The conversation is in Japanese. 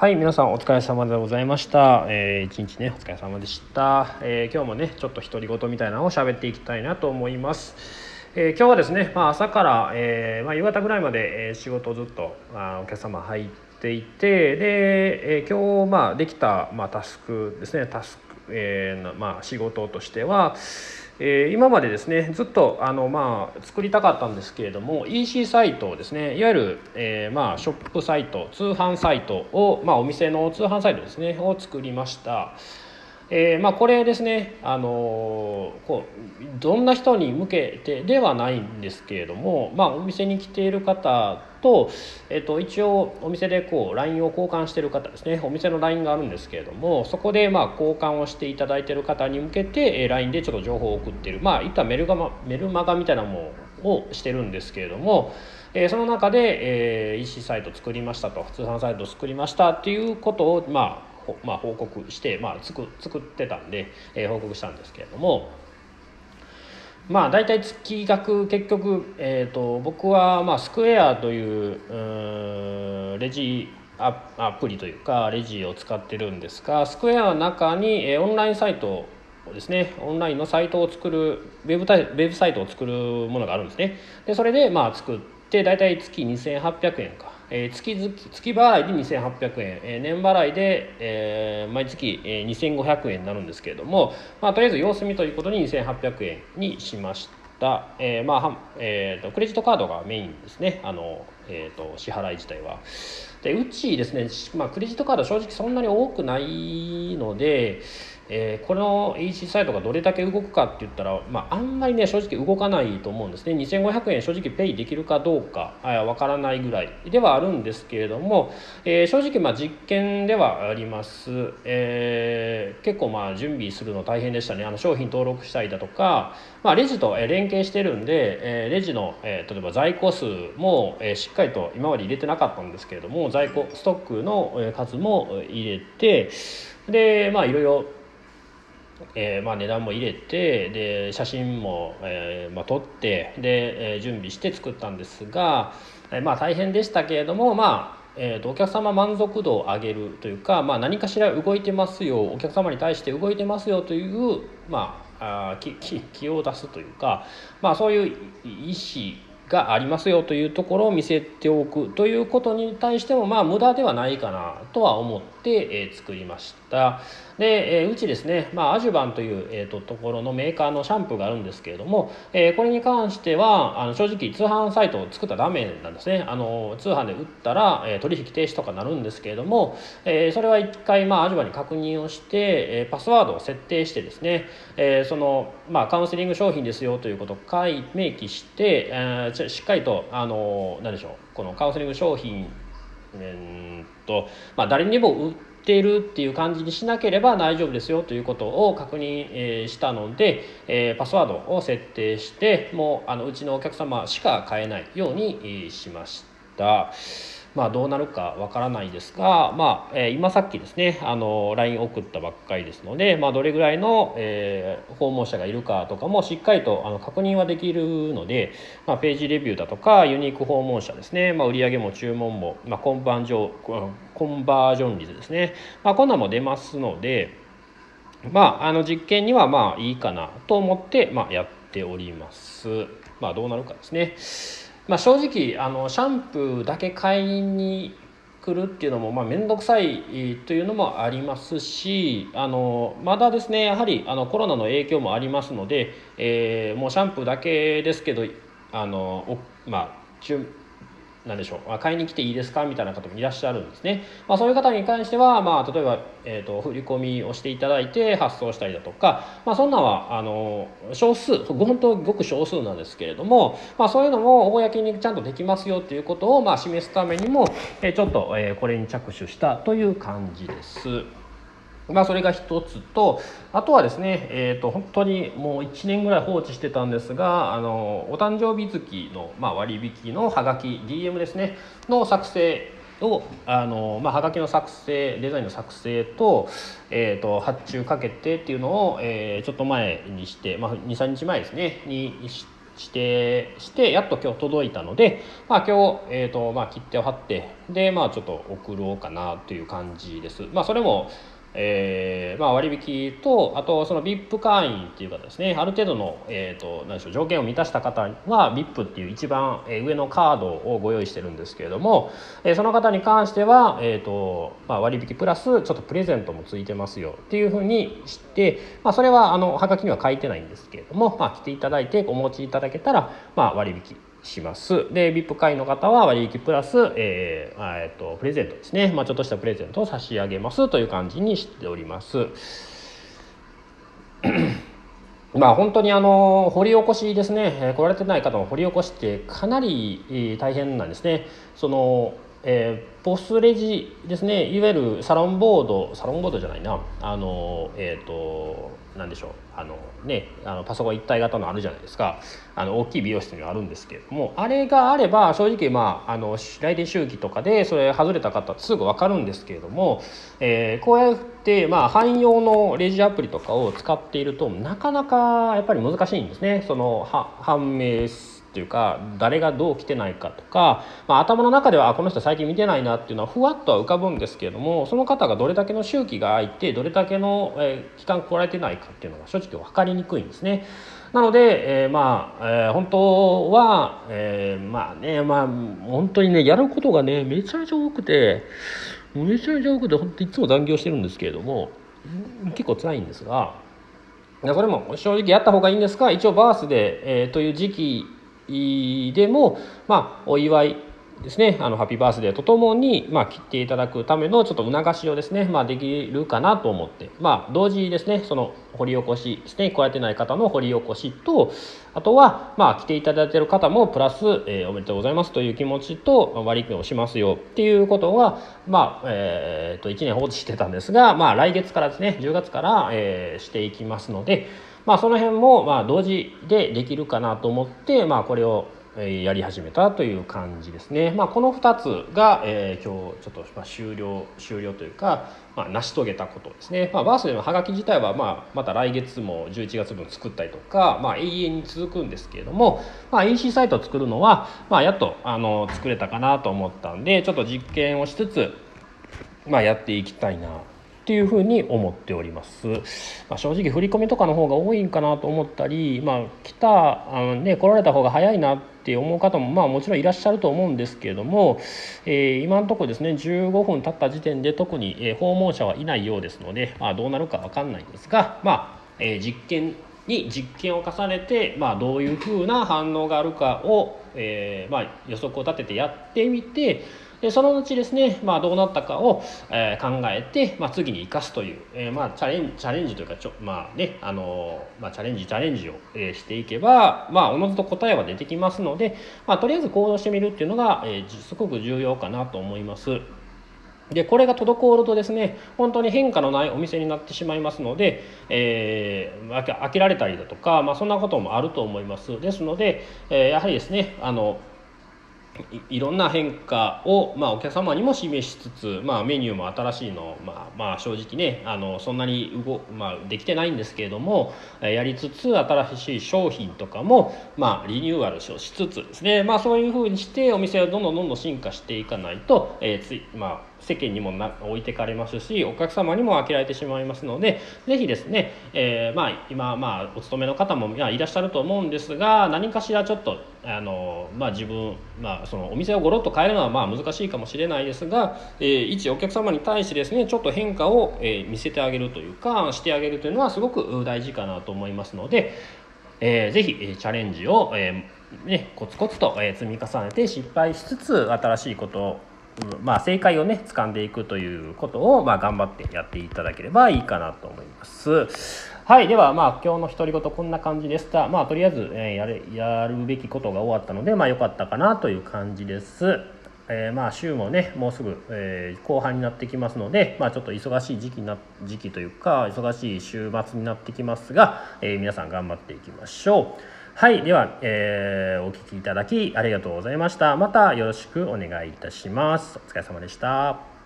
はい皆さんお疲れ様でございました、えー、一日ねお疲れ様でした、えー今日もねちょっと独り言みたいなのを喋っていきたいなと思います、えー今日はですね、まあ、朝から、えーまあ、夕方ぐらいまで、え仕事をずっと、まあ、お客様入っていてで、え今日、まあ、できた、まあ、タスクですね。タスク、えーまあ、仕事としてはえー今までですねずっとあの、まあ、作りたかったんですけれども EC サイトですねいわゆる、えーまあ、ショップサイト通販サイトを、まあ、お店の通販サイトですねを作りました。えーまあ、これですね、あのーこうどんな人に向けてではないんですけれども、まあ、お店に来ている方と,、えっと一応お店でこう LINE を交換している方ですねお店の LINE があるんですけれどもそこでまあ交換をしていただいている方に向けて、えー LINE でちょっと情報を送っている。まあいったメルガマメルマガみたいなものをしてるんですけれども、えーその中で、えー EC サイト作りましたと通販サイト作りましたっていうことをまあまあ、報告して、まあ、つく作ってたんで、えー報告したんですけれどもまあ大体月額結局、えー、と僕は、まあ、スクエアというレジアアプリというかレジを使ってるんですがスクエアの中に、えーオンラインサイトをですねオンラインのサイトを作るウェブタイウェブサイトを作るものがあるんですね。でそれでまあ作って大体月2800円か、えー月々月払いで2800円、えー年払いで、えー毎月、えー2500円になるんですけれども、まあ、とりあえず様子見ということに2800円にしました、えーまあはえーとクレジットカードがメインですね。あの、えー、と支払い自体は。でうちですね、まあ、クレジットカード正直そんなに多くないので、えーこの EC サイトがどれだけ動くかって言ったら、まあ、あんまりね正直動かないと思うんですね。2500円正直ペイできるかどうかわからないぐらいではあるんですけれども、えー正直まあ実験ではあります、えー結構まあ準備するの大変でしたね。あの商品登録したりだとか、まあ、レジと連携してるんで、えーレジの、えー例えば在庫数も、えしっかりと今まで入れてなかったんですけれども在庫ストックの数も入れてでまあいろいろえーまあ、値段も入れてで写真も、えーまあ、撮ってで、えー準備して作ったんですが、えーまあ、大変でしたけれども、まあえー、とお客様満足度を上げるというか、まあ、何かしら動いてますよお客様に対して動いてますよという、まあ、あー気気気を出すというか、まあ、そういう意思がありますよというところを見せておくということに対してもまあ無駄ではないかなとは思って、え作りました。で、えうちですね、まあ、アジュバンという、えーとところのメーカーのシャンプーがあるんですけれども、えこれに関してはあの正直通販サイトを作ったらダメなんですね。あの通販で売ったら、え取引停止とかなるんですけれども、えそれは一回、まあ、アジュバンに確認をして、えパスワードを設定してですね、えその、まあ、カウンセリング商品ですよということを書い明記して、えーしっかりとあの何でしょうこのカウンセリング商品えーと、まあ、誰にも売ってるっていう感じにしなければ大丈夫ですよということを確認、えーしたので、えーパスワードを設定してもうあのうちのお客様しか買えないようにしました。まあ、どうなるかわからないですが、まあえー今さっきですねあの LINE 送ったばっかりですので、まあ、どれぐらいの、えー訪問者がいるかとかもしっかりとあの確認はできるので、まあ、ページレビューだとかユニーク訪問者ですね、まあ、売上も注文も、まあ、コンバージョンコンバージョン率ですね、まあ、こんなんも出ますので、まあ、あの実験にはまあいいかなと思って、まあ、やっております。まあ、どうなるかですね。まあ、正直あのシャンプーだけ買いに来るっていうのもまあ面倒くさいというのもありますしあのまだですねやはりあのコロナの影響もありますので、えーもうシャンプーだけですけどあのまあなんでしょう。あ買いに来ていいですかみたいな方もいらっしゃるんですね、まあ、そういう方に関しては、まあ、例えば、えー、と振り込みをしていただいて発送したりだとか、まあ、そんなんはあの少数本当ごく少数なんですけれども、まあ、そういうのも公にちゃんとできますよということを、まあ、示すためにも、えーちょっと、えーこれに着手したという感じです。まあ、それが一つとあとはですね、えー、と本当にもう1年ぐらい放置してたんですがあのお誕生日月の、まあ、割引のハガキ DM ですねの作成をあの、まあ、はがきの作成デザインの作成と,、えー、と発注かけてっていうのを、えーちょっと前にして、まあ、23日前ですねにし指定してやっと今日届いたので、まあ、今日、えーとまあ、切手を貼ってで、まあ、ちょっと送ろうかなという感じです。まあ、それもえーまあ、割引とあとその VIP 会員っていうかですね。ある程度の、えーと、何でしょう条件を満たした方は VIP っていう一番上のカードをご用意してるんですけれども、えー、その方に関しては、えーとまあ、割引プラスちょっとプレゼントもついてますよっていうふうにして、まあ、それはあのはがきには書いてないんですけれども、まあ、来ていただいてお持ちいただけたら、まあ、割引します。で、VIP 会員の方は割引プラス、えーえーと、プレゼントですね、まあ、ちょっとしたプレゼントを差し上げますという感じにしております。まあ本当にあの掘り起こしですね来られてない方も掘り起こしてかなり大変なんですね。そのえー、ポスレジですね。いわゆるサロンボードサロンボードじゃないな。あのえっ、ー、と何でしょう。あのねあのパソコン一体型のあるじゃないですか。あの大きい美容室にはあるんですけれどもあれがあれば正直まああの来電周期とかでそれ外れた方すぐ分かるんですけれども、えー、こうやってまあ汎用のレジアプリとかを使っているとなかなかやっぱり難しいんですね。その判明っていうか誰がどう来てないかとか、まあ、頭の中ではこの人最近見てないなっていうのはふわっとは浮かぶんですけれどもその方がどれだけの周期が空いてどれだけの、え、期間来られてないかっていうのが正直分かりにくいんですね。なので、えー、まあ、えー、本当は、えー、まあねまあ本当にねやることがねめちゃめちゃ多くてめちゃめちゃ多くて本当いつも残業してるんですけれども結構辛いんですが。それも正直やった方がいいんですが一応バースデー、えー、という時期でも、まあ、お祝いですねあのハッピーバースデーとともに、まあ、切っていただくためのちょっと促しをですね、まあ、できるかなと思って、まあ、同時にですねその掘り起こしですね加えてない方の掘り起こしとあとは、まあ、来ていただいてる方もプラス、えー、おめでとうございますという気持ちと割り引きをしますよっていうことは、まあえー、と1年放置してたんですが、まあ、来月からですね10月から、えー、していきますので。まあ、その辺もまあ同時でできるかなと思って、まあ、これをやり始めたという感じですね。まあ、この2つが、えー、今日ちょっとまあ終了終了というか、まあ、成し遂げたことですね。まあ、バースデーのハガキ自体は、まあ、また来月も11月分作ったりとか、まあ、永遠に続くんですけれども、まあ、EC サイトを作るのは、まあ、やっとあの作れたかなと思ったんでちょっと実験をしつつ、まあ、やっていきたいなっていうふに思っております、まあ、正直振り込みとかの方が多いんかなと思ったり、まあ、来たあの、ね、来られた方が早いなって思う方もまあもちろんいらっしゃると思うんですけれども、えー、今のところですね15分経った時点で特に、訪問者はいないようですので、まあ、どうなるか分かんないんですが、まあえ、実験に実験を重ねて、まあ、どういうふうな反応があるかを、えーまあ、予測を立ててやってみてでそのうちですね、まあ、どうなったかを、えー、考えて、まあ、次に生かすという、えーまあ、チャレンチャレンジというかちょ、まあねあのまあ、チャレンジチャレンジを、え、していけば、まあ、おのずと答えは出てきますので、まあ、とりあえず行動してみるっていうのが、え、すごく重要かなと思います。でこれが滞るとですね本当に変化のないお店になってしまいますので、えー、飽きられたりだとか、まあ、そんなこともあると思います。ですので、えー、やはりですねあのいろんな変化を、まあ、お客様にも示しつつ、まあ、メニューも新しいの、まあまあ、正直ねあのそんなに動、まあ、できてないんですけれどもやりつつ新しい商品とかも、まあ、リニューアルしつつですね、まあ、そういうふうにしてお店をどんどんどんどん進化していかないと、えーついまあ、世間にもな置いてかれますしお客様にも飽きられてしまいますので是非ですね、えー、まあ、今、まあ、お勤めの方もいらっしゃると思うんですが何かしらちょっとあの、まあ、自分、まあ、そのお店をごろっと変えるのはまあ難しいかもしれないですが、えー、一お客様に対してですねちょっと変化を、え、見せてあげるというかしてあげるというのはすごく大事かなと思いますので、えー、ぜひチャレンジを、えーね、コツコツと積み重ねて失敗しつつ新しいことをまあ、正解をね掴んでいくということを、まあ、頑張ってやっていただければいいかなと思います。はい、では、まあ、今日の独り言こんな感じでした。まあ、とりあえず、えー、やれやるべきことが終わったので、まあ、良かったかなという感じです。えー、まあ週もねもうすぐ、えー、後半になってきますので、まあ、ちょっと忙しい時期な時期というか忙しい週末になってきますが、えー、皆さん頑張っていきましょう。はい。では、えー、お聴きいただきありがとうございました。またよろしくお願いいたします。お疲れ様でした。